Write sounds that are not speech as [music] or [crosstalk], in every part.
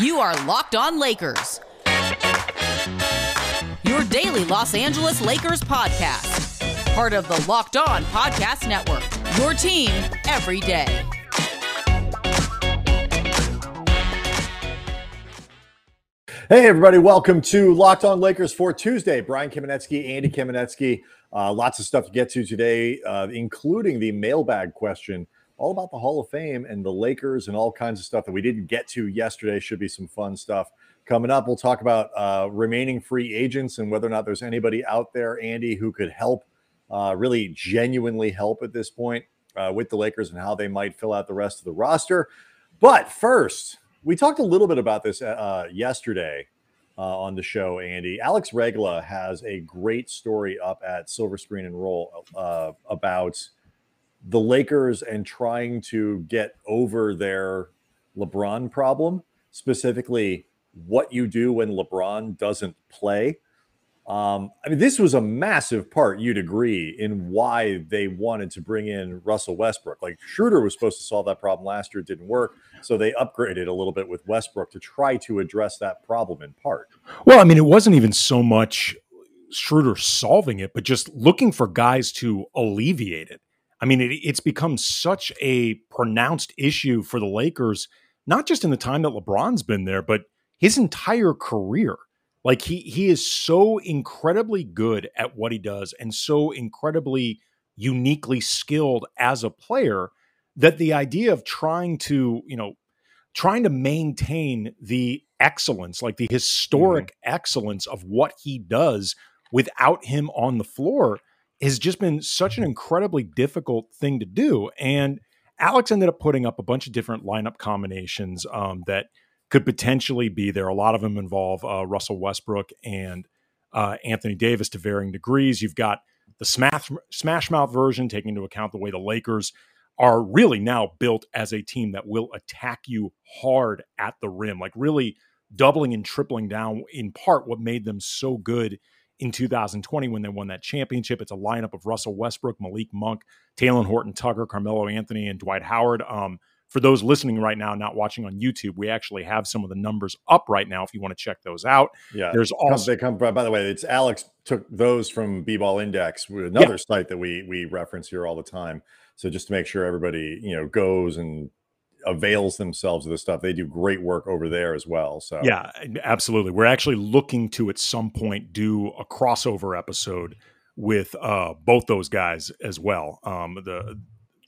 You are Locked On Lakers, your daily Los Angeles Lakers podcast. Part of the Locked On Podcast Network, your team every day. Hey, everybody, welcome to Locked On Lakers for Tuesday. Brian Kamenetzky, Andy Kamenetzky. Uh, lots of stuff to get to today, uh, including the mailbag question all about the Hall of Fame and the Lakers and all kinds of stuff that we didn't get to yesterday. Should be some fun stuff coming up. We'll talk about uh, remaining free agents and whether or not there's anybody out there, Andy, who could help, uh, really genuinely help at this point uh, with the Lakers and how they might fill out the rest of the roster. But first, we talked a little bit about this uh, yesterday. Uh, on the show, Andy. Alex Regla has a great story up at Silver Screen and Roll uh, about the Lakers and trying to get over their LeBron problem, specifically what you do when LeBron doesn't play. Um, I mean, this was a massive part, you'd agree, in why they wanted to bring in Russell Westbrook. Like Schroeder was supposed to solve that problem last year, it didn't work. So they upgraded a little bit with Westbrook to try to address that problem in part. Well, I mean, it wasn't even so much Schroeder solving it, but just looking for guys to alleviate it. I mean, it, it's become such a pronounced issue for the Lakers, not just in the time that LeBron's been there, but his entire career. Like he he is so incredibly good at what he does and so incredibly uniquely skilled as a player that the idea of trying to, you know, trying to maintain the excellence, like the historic mm-hmm. excellence of what he does without him on the floor has just been such an incredibly difficult thing to do. And Alex ended up putting up a bunch of different lineup combinations um, that could potentially be there. A lot of them involve uh, Russell Westbrook and uh, Anthony Davis to varying degrees. You've got the smash, smash mouth version, taking into account the way the Lakers are really now built as a team that will attack you hard at the rim, like really doubling and tripling down in part what made them so good in 2020 when they won that championship. It's a lineup of Russell Westbrook, Malik Monk, Talen Horton Tucker, Carmelo Anthony, and Dwight Howard. Um, for those listening right now, not watching on YouTube, we actually have some of the numbers up right now if you want to check those out. Yeah. There's also, they come, by the way, it's Alex took those from B Ball Index, another yeah. site that we, we reference here all the time. So just to make sure everybody, you know, goes and avails themselves of this stuff. They do great work over there as well. So yeah, absolutely. We're actually looking to at some point do a crossover episode with uh, both those guys as well. Um, the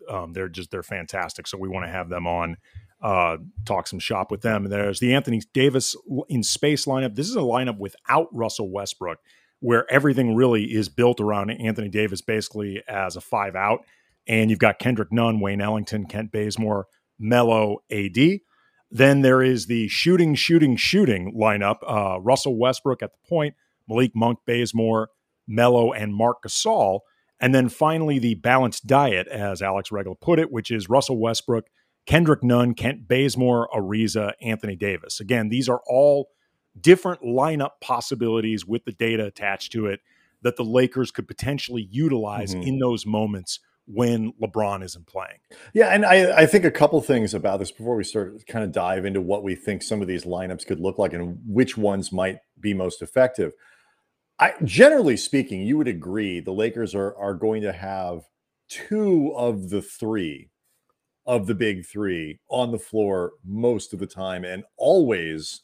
um, they're just they're fantastic. So we want to have them on, uh, talk some shop with them. And there's the Anthony Davis in space lineup. This is a lineup without Russell Westbrook, where everything really is built around Anthony Davis basically as a five out. And you've got Kendrick Nunn, Wayne Ellington, Kent Bazemore, Melo, AD. Then there is the shooting, shooting, shooting lineup. Uh, Russell Westbrook at the point, Malik Monk, Bazemore, Melo, and Marc Gasol. And then finally, the balanced diet, as Alex Regla put it, which is Russell Westbrook, Kendrick Nunn, Kent Bazemore, Ariza, Anthony Davis. Again, these are all different lineup possibilities with the data attached to it that the Lakers could potentially utilize mm-hmm. in those moments when LeBron isn't playing. Yeah, and I, I think a couple things about this before we start kind of dive into what we think some of these lineups could look like and which ones might be most effective. I generally speaking, you would agree the Lakers are are going to have two of the three of the big three on the floor most of the time and always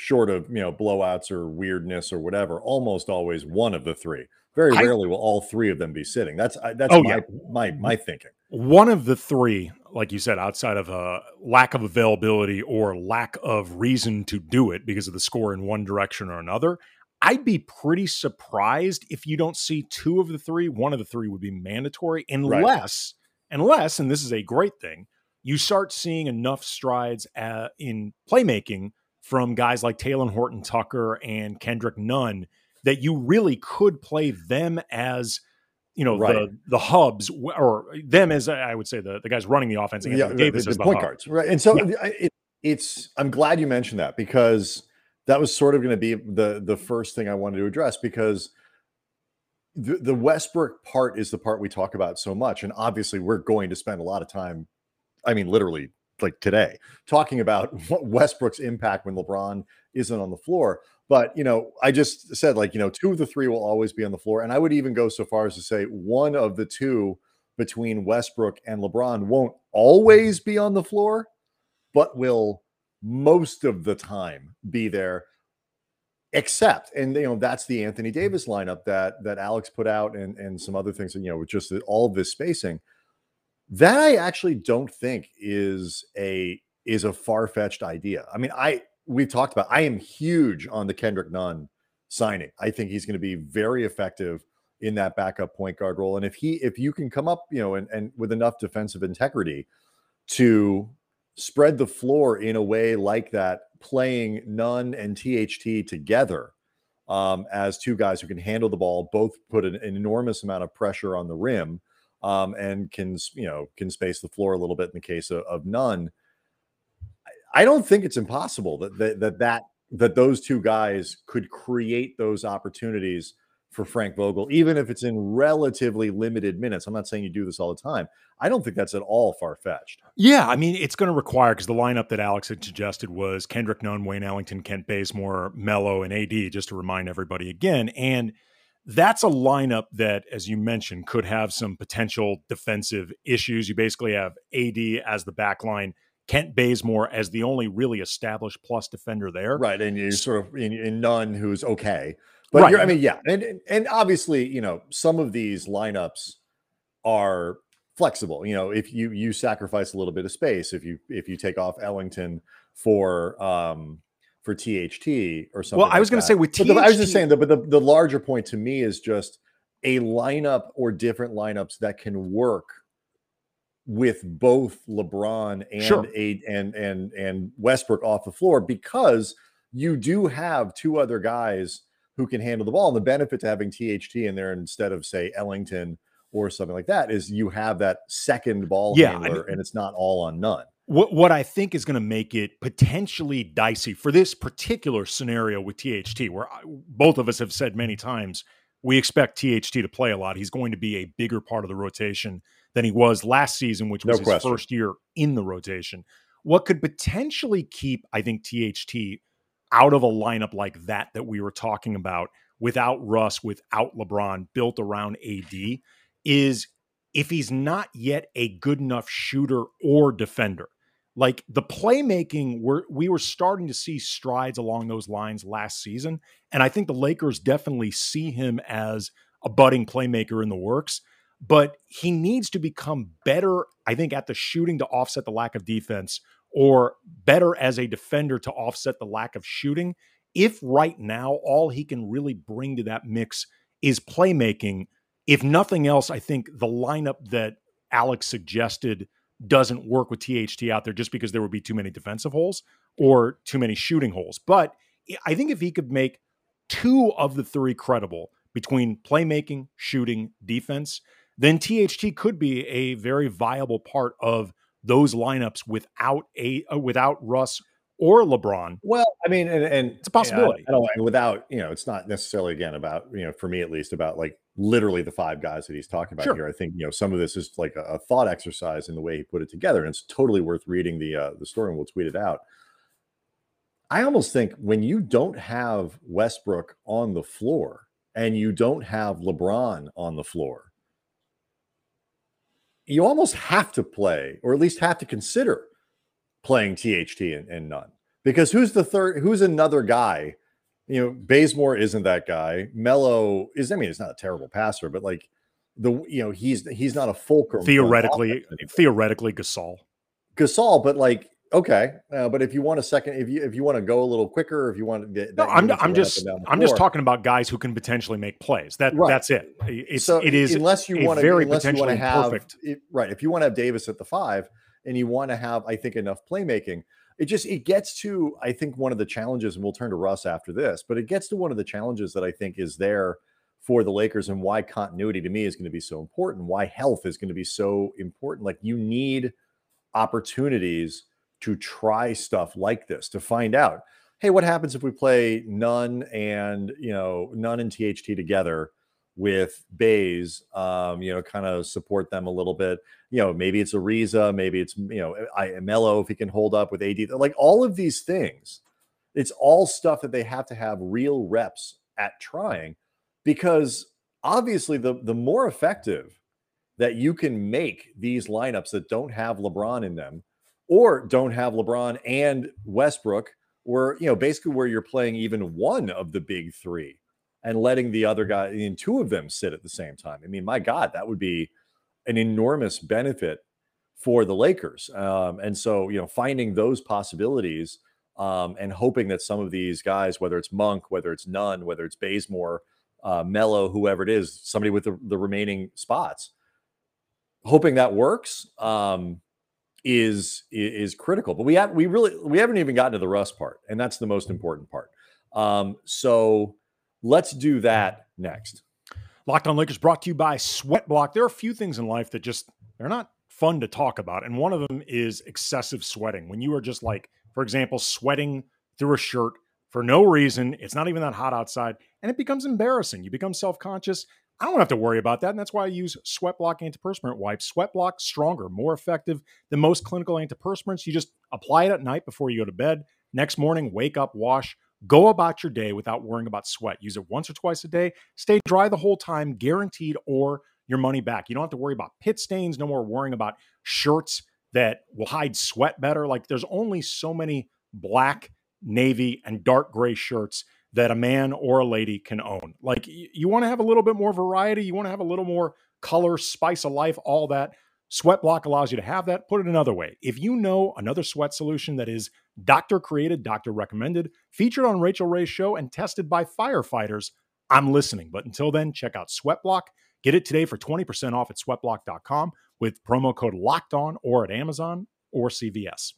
short of you know blowouts or weirdness or whatever almost always one of the three very rarely will all three of them be sitting. That's that's oh, my, yeah. my my thinking. One of the three, like you said, outside of a lack of availability or lack of reason to do it because of the score in one direction or another, I'd be pretty surprised if you don't see two of the three. One of the three would be mandatory, unless, right. unless, and this is a great thing, you start seeing enough strides uh, in playmaking from guys like Talen Horton Tucker and Kendrick Nunn that you really could play them as you know right. the the hubs or them as I would say the the guys running the offense. Yeah, Davis the, the, the point hub. guards, right? And so yeah. it, it's I'm glad you mentioned that because that was sort of going to be the the first thing I wanted to address because the, the Westbrook part is the part we talk about so much, and obviously we're going to spend a lot of time. I mean, literally like today, talking about [laughs] Westbrook's impact when LeBron isn't on the floor. But you know, I just said like you know, two of the three will always be on the floor, and I would even go so far as to say one of the two between Westbrook and LeBron won't always be on the floor, but will most of the time be there except and you know that's the Anthony Davis lineup that that Alex put out and and some other things and you know with just all of this spacing that I actually don't think is a is a far-fetched idea. I mean I we've talked about I am huge on the Kendrick Nunn signing. I think he's going to be very effective in that backup point guard role and if he if you can come up, you know, and and with enough defensive integrity to spread the floor in a way like that, playing Nunn and THT together um, as two guys who can handle the ball, both put an, an enormous amount of pressure on the rim um, and can you know can space the floor a little bit in the case of, of Nunn. I don't think it's impossible that that that that, that those two guys could create those opportunities for Frank Vogel, even if it's in relatively limited minutes. I'm not saying you do this all the time. I don't think that's at all far fetched. Yeah, I mean, it's going to require because the lineup that Alex had suggested was Kendrick Nunn, Wayne Ellington, Kent Bazemore, Melo, and AD, just to remind everybody again. And that's a lineup that, as you mentioned, could have some potential defensive issues. You basically have AD as the back line. Kent Bazemore as the only really established plus defender there. Right. And you sort of in, in Nunn who's okay. But right. I mean, yeah, and and obviously, you know, some of these lineups are flexible. You know, if you you sacrifice a little bit of space, if you if you take off Ellington for um for THT or something. Well, I was like going to say with THT, the, I was just saying that, but the, the larger point to me is just a lineup or different lineups that can work with both LeBron and sure. a, and and and Westbrook off the floor because you do have two other guys who can handle the ball. And the benefit to having THT in there instead of say Ellington or something like that is you have that second ball yeah, handler, I mean, and it's not all on Nunn. What what I think is going to make it potentially dicey for this particular scenario with THT, where I, both of us have said many times we expect THT to play a lot. He's going to be a bigger part of the rotation than he was last season, which was no his first year in the rotation. What could potentially keep, I think, THT out of a lineup like that that we were talking about without Russ, without LeBron, built around AD, is if he's not yet a good enough shooter or defender. Like the playmaking, we're, we were starting to see strides along those lines last season. And I think the Lakers definitely see him as a budding playmaker in the works. But he needs to become better, I think, at the shooting to offset the lack of defense or better as a defender to offset the lack of shooting. If right now all he can really bring to that mix is playmaking, if nothing else, I think the lineup that Alex suggested doesn't work with THT out there just because there would be too many defensive holes or too many shooting holes. But I think if he could make two of the three credible between playmaking, shooting, defense, then THT could be a very viable part of those lineups without a uh, without Russ or LeBron. Well, I mean, and, and it's a possibility. I don't, I don't, without you know, it's not necessarily again about you know, for me at least, about like literally the five guys that he's talking about sure. here. I think you know some of this is like a, a, thought exercise in the way he put it together, and it's totally worth reading the uh, the story, and we'll tweet it out. I almost think when you don't have Westbrook on the floor and you don't have LeBron on the floor, you almost have to play, or at least have to consider playing THT and, and Nunn. Because who's the third? Who's another guy? You know, Bazemore isn't that guy. Melo is. I mean, it's not a terrible passer, but like the you know he's he's not a fulcrum. Theoretically, theoretically, Gasol. Gasol, but like Okay, uh, but if you want a second, if you if you want to go a little quicker, if you want to get, no, I'm I'm just I'm just talking about guys who can potentially make plays. That right. that's it. It's so it is unless you want to very unless you want to have it, right. If you want to have Davis at the five and you want to have, I think, enough playmaking, it just it gets to I think one of the challenges, and we'll turn to Russ after this, but it gets to one of the challenges that I think is there for the Lakers and why continuity to me is going to be so important, why health is going to be so important. Like you need opportunities to try stuff like this to find out hey what happens if we play Nunn and you know Nunn and tht together with Baze, um, you know, kind of support them a little bit. You know, maybe it's Ariza, maybe it's you know, I Melo if he can hold up with AD. Like all of these things, it's all stuff that they have to have real reps at trying, because obviously the the more effective that you can make these lineups that don't have LeBron in them, or don't have LeBron and Westbrook, or you know, basically where you're playing even one of the big three and letting the other guy and two of them sit at the same time. I mean, my God, that would be an enormous benefit for the Lakers. Um, and so, you know, finding those possibilities um, and hoping that some of these guys, whether it's Monk, whether it's Nunn, whether it's Bazemore, uh, Melo, whoever it is, somebody with the, the remaining spots, hoping that works um, is is critical. But we have we really we haven't even gotten to the Russ part, and that's the most important part. Um, so Let's do that next. Locked on Lakers brought to you by Sweat Block. There are a few things in life that just they're not fun to talk about, and one of them is excessive sweating. When you are just like, for example, sweating through a shirt for no reason, it's not even that hot outside, and it becomes embarrassing. You become self conscious. I don't have to worry about that. And that's why I use Sweat Block antiperspirant wipes. Sweat Block stronger, more effective than most clinical antiperspirants. You just apply it at night before you go to bed. Next morning, wake up, wash, Go about your day without worrying about sweat. Use it once or twice a day. Stay dry the whole time, guaranteed, or your money back. You don't have to worry about pit stains, no more worrying about shirts that will hide sweat better. Like there's only so many black, navy, and dark gray shirts that a man or a lady can own. Like you want to have a little bit more variety, you want to have a little more color, spice of life, all that. Sweat Block allows you to have that. Put it another way. If you know another sweat solution that is doctor created, doctor recommended, featured on Rachael Ray's show, and tested by firefighters, I'm listening. But until then, check out Sweat Block. Get it today for 20% off at sweatblock.com with promo code locked on or at Amazon or CVS.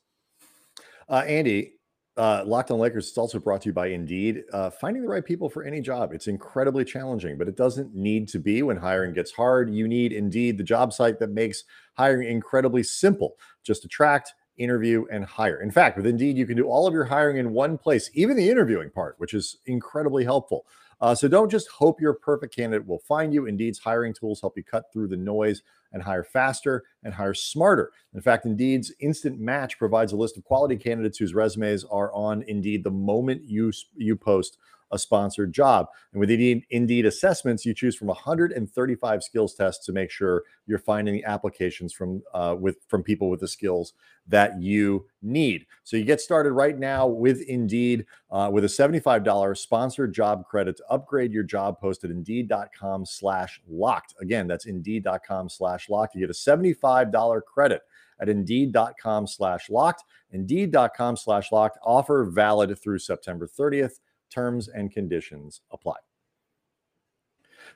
Uh, Andy, uh, Locked on Lakers is also brought to you by Indeed. Uh, finding the right people for any job, it's incredibly challenging, but it doesn't need to be when hiring gets hard. You need Indeed, the job site that makes hiring incredibly simple. Just attract, interview, and hire. In fact, with Indeed, you can do all of your hiring in one place, even the interviewing part, which is incredibly helpful. Uh, so don't just hope your perfect candidate will find you. Indeed's hiring tools help you cut through the noise and hire faster and hire smarter. In fact, Indeed's instant match provides a list of quality candidates whose resumes are on Indeed the moment you you post a sponsored job. And with Indeed, Indeed assessments, you choose from 135 skills tests to make sure you're finding the applications from uh, with from people with the skills that you need. So you get started right now with Indeed uh, with a $75 sponsored job credit to upgrade your job post at Indeed.com slash locked. Again, that's Indeed.com slash locked. You get a $75 credit at Indeed.com slash locked. Indeed.com slash locked. Offer valid through September 30th. Terms and conditions apply.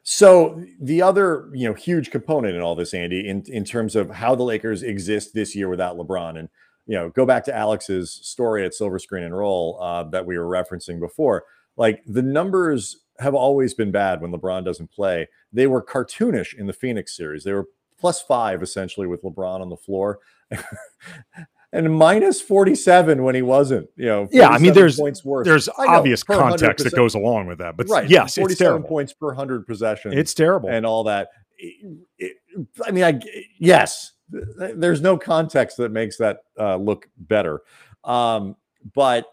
So the other, you know, huge component in all this, Andy, in, in terms of how the Lakers exist this year without LeBron, and you know, go back to Alex's story at Silver Screen and Roll uh, that we were referencing before. Like the numbers have always been bad when LeBron doesn't play. They were cartoonish in the Phoenix series. They were plus five essentially with LeBron on the floor. [laughs] and minus 47 when he wasn't, you know. Yeah, I mean, there's points worse. there's know, obvious context that goes along with that, but right, yes, 47 it's points per 100 possessions. It's terrible. And all that. It, it, I mean, I yes, there's no context that makes that uh, look better. Um, but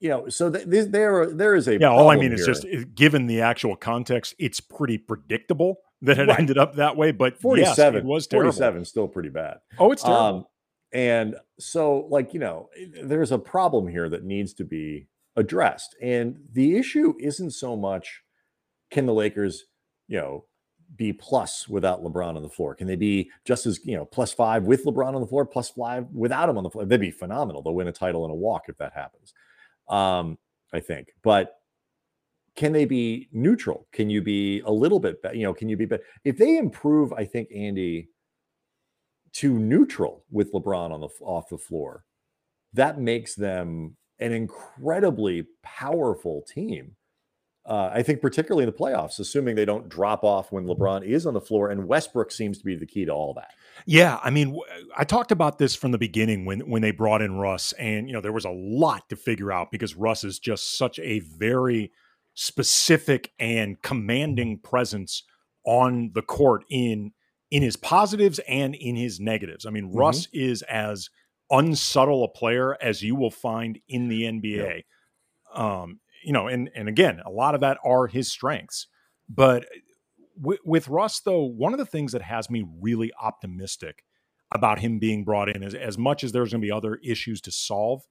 you know, so th- there there is a yeah. All I mean is just given the actual context, it's pretty predictable that it right. ended up that way. But 47 yes, it was terrible. 47 still pretty bad. Oh, it's terrible. Um, and so, like, you know, there's a problem here that needs to be addressed. And the issue isn't so much can the Lakers, you know, be plus without LeBron on the floor? Can they be just as, you know, plus five with LeBron on the floor, plus five without him on the floor? They'd be phenomenal. They'll win a title in a walk if that happens. Um, I think. But can they be neutral? Can you be a little bit better? You know, can you be better? If they improve, I think, Andy, to neutral with LeBron on the off the floor, that makes them an incredibly powerful team. Uh, I think particularly in the playoffs, assuming they don't drop off when LeBron is on the floor, and Westbrook seems to be the key to all that. Yeah, I mean, I talked about this from the beginning when when they brought in Russ, and you know there was a lot to figure out because Russ is just such a very specific and commanding presence on the court in in his positives and in his negatives. I mean, mm-hmm. Russ is as unsubtle a player as you will find in the NBA. Um, you know, and and again, a lot of that are his strengths. But w- with Russ, though, one of the things that has me really optimistic about him being brought in, as as much as there's going to be other issues to solve,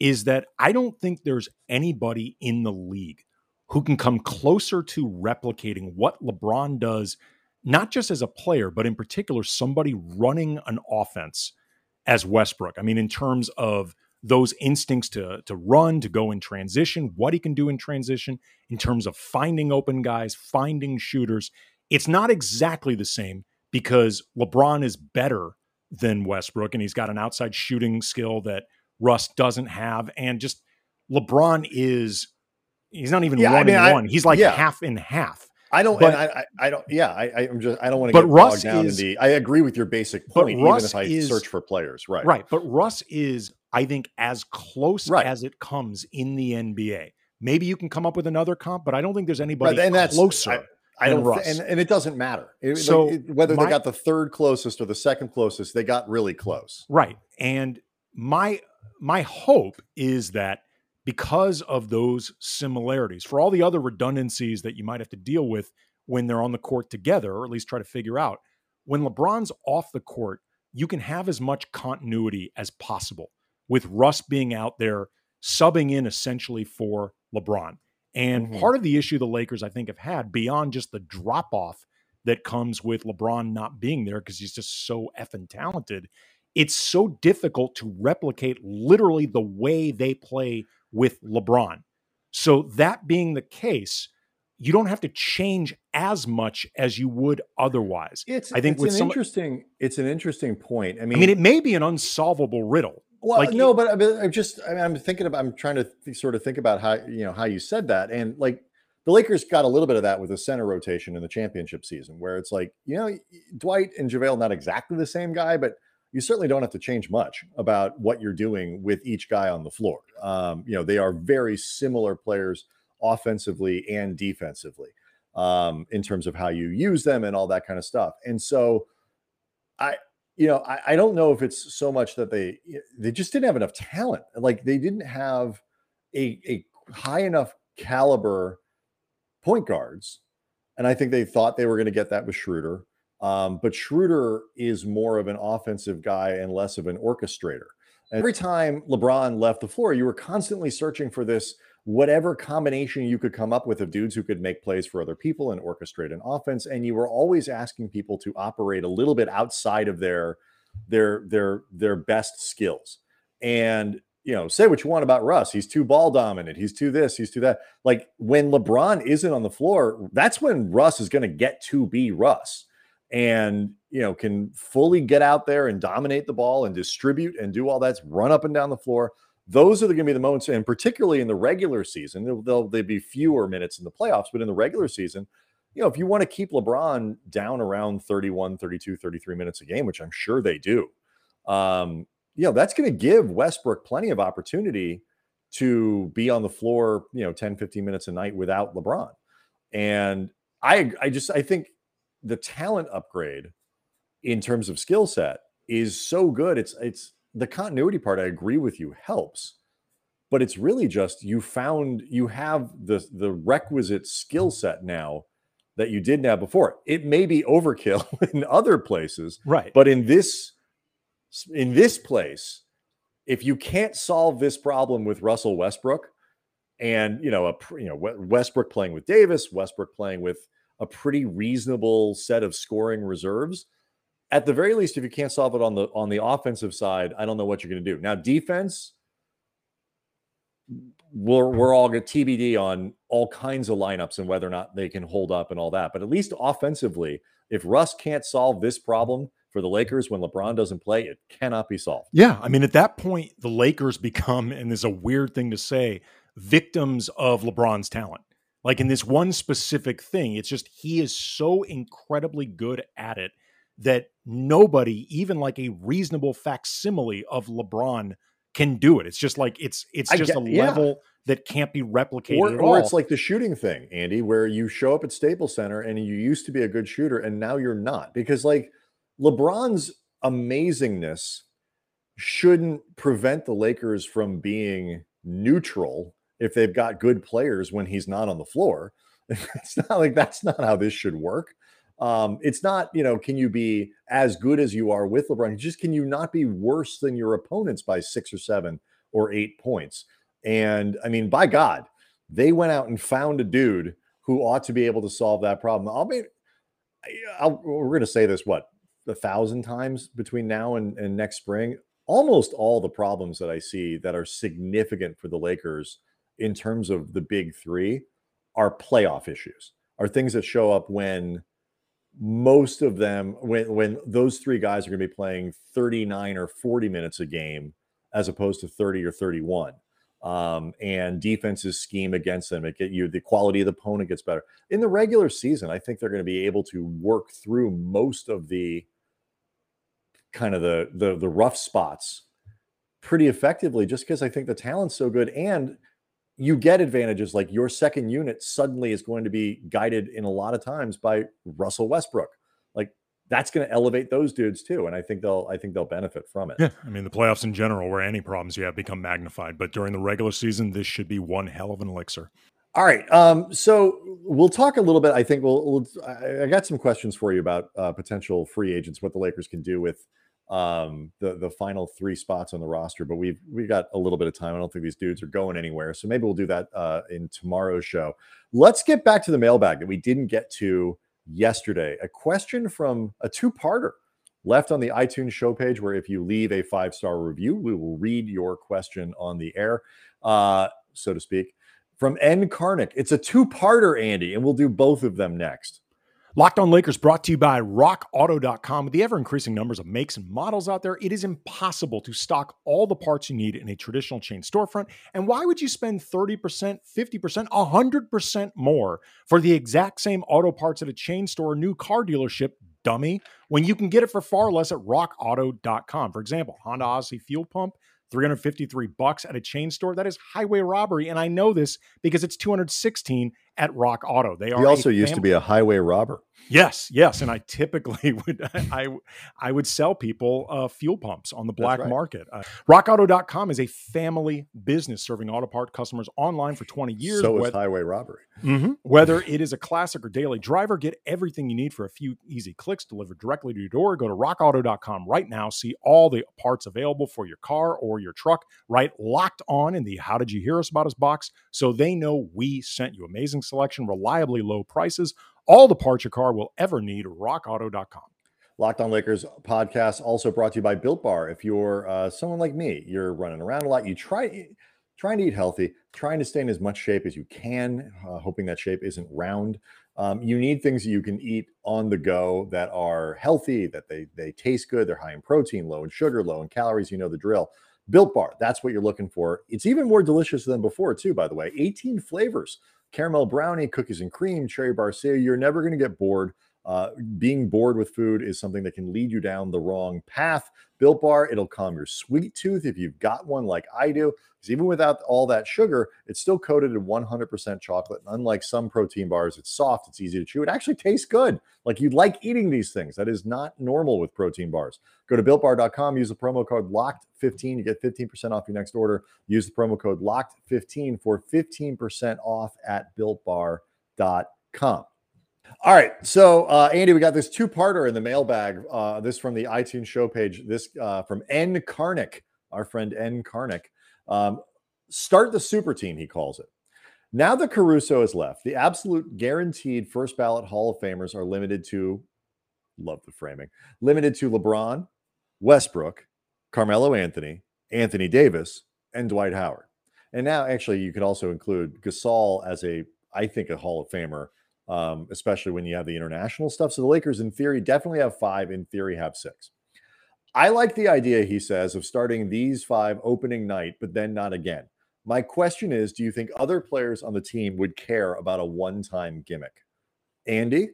is that I don't think there's anybody in the league who can come closer to replicating what LeBron does, not just as a player, but in particular, somebody running an offense as Westbrook. I mean, in terms of those instincts to to run, to go in transition, what he can do in transition in terms of finding open guys, finding shooters. It's not exactly the same because LeBron is better than Westbrook and he's got an outside shooting skill that Russ doesn't have and just LeBron is he's not even yeah, one I mean, in I, one. He's like yeah. half in half. I don't. But, I, I don't. Yeah, I, I'm just. I don't want to get Russ bogged down is, in the. I agree with your basic point, even if I is, search for players. Right. Right. But Russ is, I think, as close right. as it comes in the NBA. Maybe you can come up with another comp, but I don't think there's anybody right, and that's, closer. I, I don't, Russ. and, and it doesn't matter. It, so like, it, whether my, they got the third closest or the second closest, they got really close. Right. And my my hope is that because of those similarities. For all the other redundancies that you might have to deal with when they're on the court together, or at least try to figure out, when LeBron's off the court, you can have as much continuity as possible with Russ being out there subbing in essentially for LeBron. And mm-hmm. part of the issue the Lakers, I think, have had beyond just the drop off that comes with LeBron not being there because he's just so effing talented, it's so difficult to replicate literally the way they play with LeBron. So, that being the case, you don't have to change as much as you would otherwise. It's I think it's with an some, interesting it's an interesting point. I mean, I mean, it may be an unsolvable riddle. Well, like, no, but I'm just I mean, I'm thinking about I'm trying to th- sort of think about how you know how you said that, and like the Lakers got a little bit of that with the center rotation in the championship season, where it's like you know Dwight and JaVale not exactly the same guy, but you certainly don't have to change much about what you're doing with each guy on the floor. Um, you know, they are very similar players offensively and defensively um, in terms of how you use them and all that kind of stuff. And so, I, you know, I, I don't know if it's so much that they they just didn't have enough talent. Like they didn't have a a high enough caliber point guards, and I think they thought they were going to get that with Schroeder. Um, but Schroeder is more of an offensive guy and less of an orchestrator. And every time LeBron left the floor, you were constantly searching for this whatever combination you could come up with of dudes who could make plays for other people and orchestrate an offense. And you were always asking people to operate a little bit outside of their their their their best skills. And you know, say what you want about Russ. He's too ball dominant. He's too this, he's too that. Like when LeBron isn't on the floor, that's when Russ is going to get to be Russ and you know can fully get out there and dominate the ball and distribute and do all that run up and down the floor. Those are going to be the moments and particularly in the regular season there'll, there'll be fewer minutes in the playoffs but in the regular season you know if you want to keep lebron down around 31 32 33 minutes a game which i'm sure they do um you know that's going to give westbrook plenty of opportunity to be on the floor you know 10 15 minutes a night without lebron. And i i just i think the talent upgrade in terms of skill set is so good. It's it's the continuity part. I agree with you helps, but it's really just you found you have the the requisite skill set now that you didn't have before. It may be overkill [laughs] in other places, right? But in this in this place, if you can't solve this problem with Russell Westbrook, and you know a you know Westbrook playing with Davis, Westbrook playing with a pretty reasonable set of scoring reserves. At the very least, if you can't solve it on the on the offensive side, I don't know what you're going to do. Now, defense, we're we're all get TBD on all kinds of lineups and whether or not they can hold up and all that. But at least offensively, if Russ can't solve this problem for the Lakers when LeBron doesn't play, it cannot be solved. Yeah, I mean, at that point, the Lakers become, and there's a weird thing to say, victims of LeBron's talent. Like in this one specific thing, it's just he is so incredibly good at it that nobody, even like a reasonable facsimile of LeBron, can do it. It's just like it's it's just get- a yeah. level that can't be replicated or, or it's like the shooting thing, Andy, where you show up at Staples Center and you used to be a good shooter and now you're not because like LeBron's amazingness shouldn't prevent the Lakers from being neutral if they've got good players when he's not on the floor. [laughs] It's not like that's not how this should work. Um, it's not, you know, can you be as good as you are with LeBron? Just can you not be worse than your opponents by six or seven or eight points? And I mean, by God, they went out and found a dude who ought to be able to solve that problem. I'll be, I'll, we're going to say this what a thousand times between now and, and next spring. Almost all the problems that I see that are significant for the Lakers in terms of the big three are playoff issues, are things that show up when most of them, when when those three guys are going to be playing 39 or 40 minutes a game as opposed to 30 or 31 um, and defenses scheme against them. It get you the quality of the opponent gets better in the regular season. I think they're going to be able to work through most of the kind of the the the rough spots pretty effectively, just because I think the talent's so good and you get advantages like your second unit suddenly is going to be guided in a lot of times by Russell Westbrook. Like that's going to elevate those dudes too, and I think they'll I think they'll benefit from it. Yeah, I mean the playoffs in general, where any problems you have become magnified, but during the regular season, this should be one hell of an elixir. All right. Um, so we'll talk a little bit. I think we'll. we'll I, I got some questions for you about uh, potential free agents, what the Lakers can do with um, the the final three spots on the roster. But we've we've got a little bit of time. I don't think these dudes are going anywhere. So maybe we'll do that uh, in tomorrow's show. Let's get back to the mailbag that we didn't get to yesterday. A question from a two parter left on the iTunes show page, where if you leave a five star review, we will read your question on the air, uh, so to speak from N. Carnick. It's a two parter, Andy, and we'll do both of them next. Locked on Lakers brought to you by rockauto.com. With the ever increasing numbers of makes and models out there, it is impossible to stock all the parts you need in a traditional chain storefront. And why would you spend 30%, 50%, 100% more for the exact same auto parts at a chain store or new car dealership? Dummy, when you can get it for far less at rockauto.com. For example, Honda Odyssey fuel pump, 353 bucks at a chain store. That is highway robbery. And I know this because it's 216 at Rock Auto. They are He also used to be a highway robber. Yes, yes, and I typically [laughs] would I I would sell people uh, fuel pumps on the black right. market. Uh, RockAuto.com is a family business serving auto part customers online for 20 years. So is Whether- highway robbery. Mhm. Whether it is a classic or daily driver, get everything you need for a few easy clicks delivered directly to your door. Go to rockauto.com right now. See all the parts available for your car or your truck, right? Locked on in the How Did You Hear Us About Us box so they know we sent you. Amazing selection, reliably low prices, all the parts your car will ever need. RockAuto.com. Locked on Lakers podcast also brought to you by Built Bar. If you're uh, someone like me, you're running around a lot, you try trying to eat healthy, trying to stay in as much shape as you can, uh, hoping that shape isn't round. Um, you need things that you can eat on the go that are healthy, that they they taste good, they're high in protein, low in sugar, low in calories. You know the drill. Built Bar, that's what you're looking for. It's even more delicious than before, too, by the way. 18 flavors caramel brownie, cookies and cream, cherry barcia. You're never going to get bored. Uh, being bored with food is something that can lead you down the wrong path. Built Bar, it'll calm your sweet tooth if you've got one like I do. Because even without all that sugar, it's still coated in 100% chocolate. And unlike some protein bars, it's soft, it's easy to chew. It actually tastes good. Like you'd like eating these things. That is not normal with protein bars. Go to builtbar.com, use the promo code LOCKED15. You get 15% off your next order. Use the promo code LOCKED15 for 15% off at builtbar.com. All right. So, uh, Andy, we got this two parter in the mailbag. Uh, this from the iTunes show page. This uh, from N. Carnick, our friend N. Carnick. Um, start the super team, he calls it. Now that Caruso has left, the absolute guaranteed first ballot Hall of Famers are limited to, love the framing, limited to LeBron, Westbrook, Carmelo Anthony, Anthony Davis, and Dwight Howard. And now, actually, you could also include Gasol as a, I think, a Hall of Famer, um, especially when you have the international stuff. So the Lakers, in theory, definitely have five. In theory, have six. I like the idea, he says, of starting these five opening night, but then not again. My question is do you think other players on the team would care about a one time gimmick? Andy?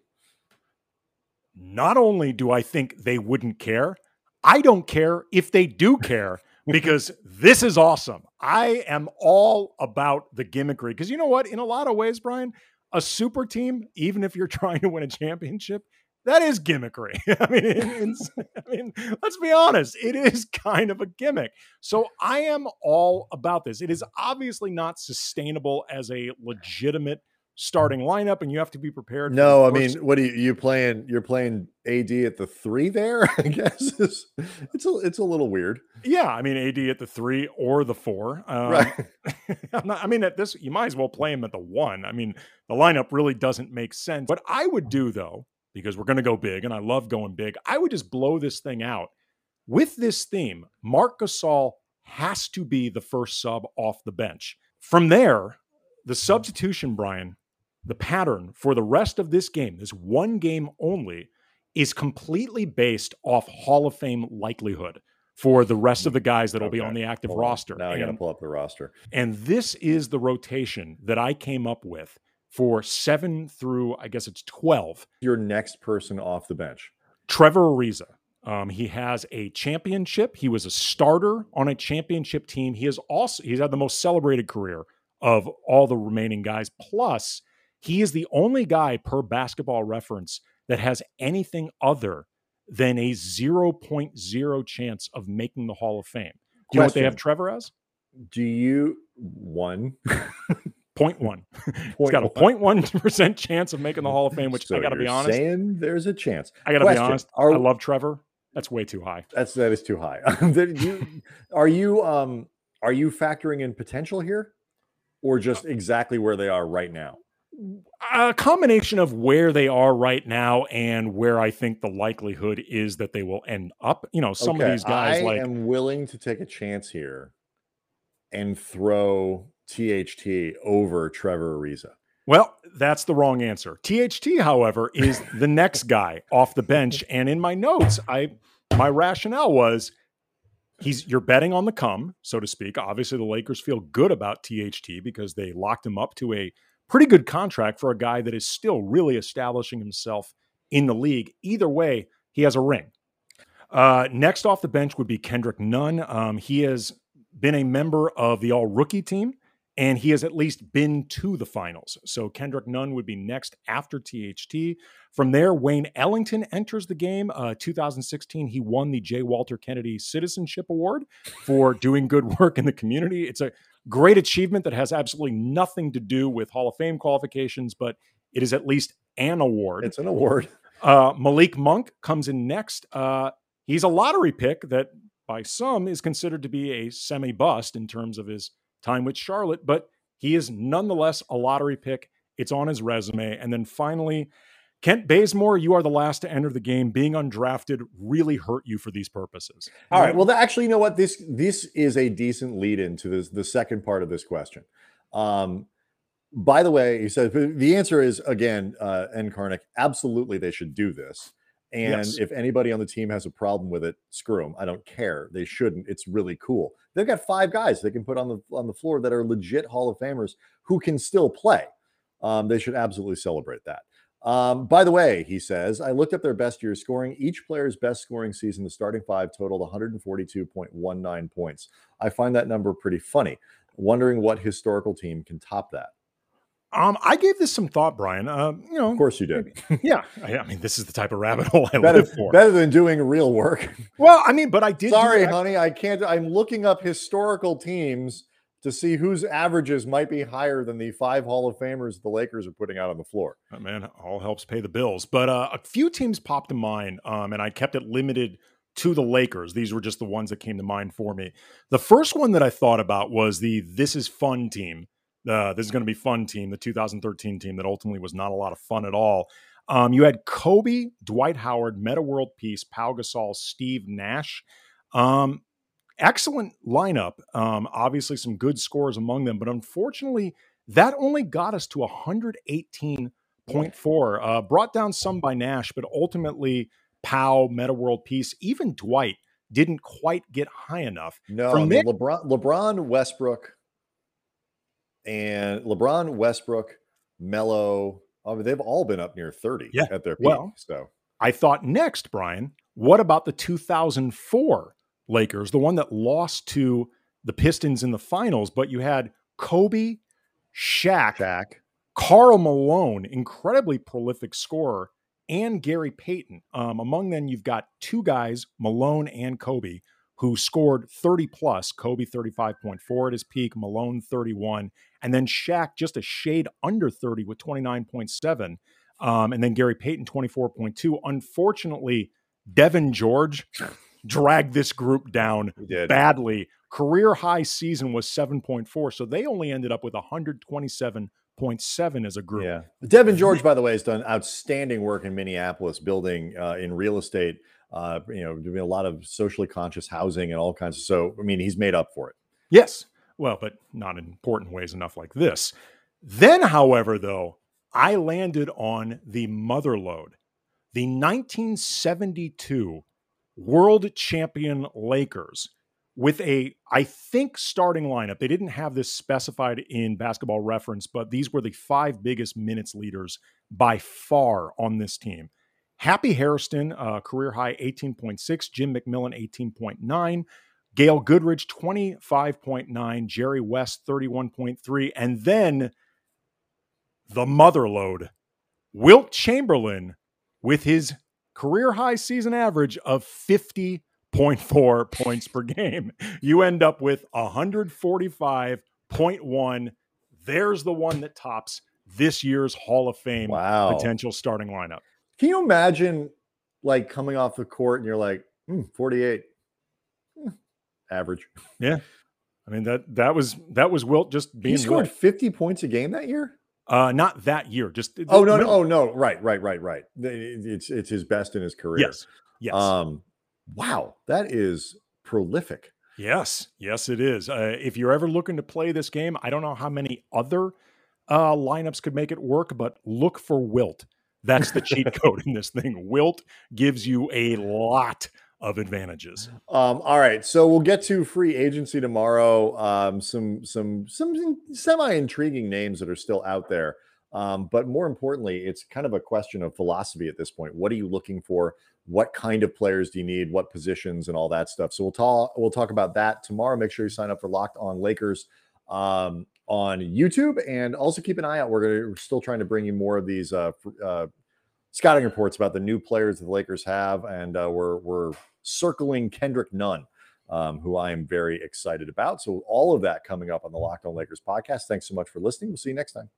Not only do I think they wouldn't care, I don't care if they do care. [laughs] because this is awesome. I am all about the gimmickry because you know what? In a lot of ways, Brian, a super team, even if you're [laughs] trying to win a championship, that is gimmickry. [laughs] I mean, [laughs] I mean, let's be honest, it is kind of a gimmick. So I am all about this. It is obviously not sustainable as a legitimate starting lineup, and you have to be prepared. No, I mean, what are you, you playing? You're playing AD at the three there. [laughs] I guess it's it's a, it's a little weird. Yeah, I mean AD at the three or the four. Um, right. [laughs] not, i mean, at this, you might as well play him at the one. I mean, the lineup really doesn't make sense. What I would do though because we're going to go big and I love going big. I would just blow this thing out. With this theme, Marc Gasol has to be the first sub off the bench. From there, the substitution, Brian, the pattern for the rest of this game, this one game only, is completely based off Hall of Fame likelihood for the rest of the guys that'll okay. be on the active Hold roster. On. Now I got to pull up the roster. And this is the rotation that I came up with for seven through, I guess it's 12. Your next person off the bench. Trevor Ariza. Um, he has a championship. He was a starter on a championship team. He has also he's had the most celebrated career of all the remaining guys. Plus, he is the only guy per basketball reference that has anything other than a 0.0 chance of making the Hall of Fame. Do you Question. know what they have Trevor as? Do you one [laughs] 0.1. [laughs] He's got a 0.1% chance of making the Hall of Fame, which so I got to be honest. Saying there's a chance. I got to be honest. Are, I love Trevor. That's way too high. That's that is too high. [laughs] you, are you um are you factoring in potential here or just exactly where they are right now? A combination of where they are right now and where I think the likelihood is that they will end up. You know, some okay. of these guys I like am willing to take a chance here and throw THT over Trevor Ariza? Well, that's the wrong answer. THT, however, is [laughs] the next guy off the bench. And in my notes, I my rationale was he's you're betting on the come, so to speak. Obviously, the Lakers feel good about THT because they locked him up to a pretty good contract for a guy that is still really establishing himself in the league. Either way, he has a ring. Uh, next off the bench would be Kendrick Nunn. Um, he has been a member of the All Rookie team and he has at least been to the finals. So Kendrick Nunn would be next after THT. From there, Wayne Ellington enters the game. Uh, 2016, he won the J. Walter Kennedy Citizenship Award for doing good [laughs] work in the community. It's a great achievement that has absolutely nothing to do with Hall of Fame qualifications, but it is at least an award. It's an award. Uh, Malik Monk comes in next. Uh, he's a lottery pick that, by some, is considered to be a semi bust in terms of his time with Charlotte, but he is nonetheless a lottery pick. It's on his resume. And then finally, Kent Bazemore, you are the last to enter the game. Being undrafted really hurt you for these purposes. All right. Well, actually, you know what? This this is a decent lead into this the second part of this question. Um, by the way, he said the answer is again, uh, N. Carnick, absolutely they should do this. And yes. if anybody on the team has a problem with it, screw them. I don't care. They shouldn't. It's really cool. They've got five guys they can put on the on the floor that are legit Hall of Famers who can still play. Um, they should absolutely celebrate that. Um, by the way, he says, I looked up their best year scoring. Each player's best scoring season, the starting five totaled 142.19 points. I find that number pretty funny. Wondering what historical team can top that. Um, I gave this some thought, Brian. Uh, you know, of course you did. yeah, I, I, mean, this is the type of rabbit hole I better, live for. Better than doing real work. Well, I mean, but I did. Sorry, honey, I can't. I'm looking up historical teams to see whose averages might be higher than the five Hall of Famers the Lakers are putting out on the floor. Oh, man, all helps pay the bills. But uh, a few teams popped to mind, um, and I kept it limited to the Lakers. These were just the ones that came to mind for me. The first one that I thought about was the "This is Fun" team uh, this is going to be fun team, the 2013 team that ultimately was not a lot of fun at all. Um, you had Kobe, Dwight Howard, Metta World Peace, Pau Gasol, Steve Nash. Um, excellent lineup. Um, obviously, some good scores among them, but unfortunately, that only got us to 118.4. Uh, brought down some by Nash, but ultimately, Pau, Metta World Peace, even Dwight didn't quite get high enough. No, From I mean, there, LeBron, LeBron, Westbrook, and LeBron, Westbrook, Melo, I mean, they've all been up near 30 yeah. at their peak. Well, so I thought next, Brian, what about the 2004 Lakers, the one that lost to the Pistons in the finals, but you had Kobe, Shaq, Shaq. Karl Malone, incredibly prolific scorer, and Gary Payton. Um, among them, you've got two guys, Malone and Kobe, who scored 30 plus. Kobe 35.4 at his peak, Malone 31, and then Shaq just a shade under 30 with 29.7. Um, and then Gary Payton 24.2. Unfortunately, Devean George [laughs] dragged this group down badly. Career high season was 7.4. So they only ended up with 127.7 as a group. Yeah. Devean [laughs] George, by the way, has done outstanding work in Minneapolis, building uh, in real estate, uh, you know, doing a lot of socially conscious housing and all kinds of. So, I mean, he's made up for it. Yes. Well, but not in important ways enough like this. Then, however, though, I landed on the mother lode, the 1972 world champion Lakers with a, I think, starting lineup. They didn't have this specified in basketball reference, but these were the five biggest minutes leaders by far on this team. Happy Hairston, uh, career high 18.6, Jim McMillian 18.9, Gail Goodrich 25.9, Jerry West 31.3, and then the mother lode, Wilt Chamberlain with his career high season average of 50.4 [laughs] points per game. You end up with 145.1. There's the one that tops this year's Hall of Fame wow. potential starting lineup. Can you imagine like coming off the court and you're like, hmm, 48 hmm, average. Yeah. I mean that that was that was Wilt just being he scored Wilt. 50 points a game that year? Uh, not that year. Just oh no, no, oh no, right, right, right, right. It's it's his best in his career. Yes, yes. Um, wow, that is prolific. Yes, yes, it is. Uh, if you're ever looking to play this game, I don't know how many other uh, lineups could make it work, but look for Wilt. That's the cheat code in this thing. Wilt gives you a lot of advantages. Um, all right, so we'll get to free agency tomorrow. Um, some some some semi intriguing names that are still out there, um, but more importantly, it's kind of a question of philosophy at this point. What are you looking for? What kind of players do you need? What positions and all that stuff. So we'll talk we'll talk about that tomorrow. Make sure you sign up for Locked On Lakers um, on YouTube, and also keep an eye out. We're gonna we're still trying to bring you more of these uh, uh, scouting reports about the new players the Lakers have, and uh, we're we're circling Kendrick Nunn, um, who I am very excited about. So all of that coming up on the Locked On Lakers podcast. Thanks so much for listening. We'll see you next time.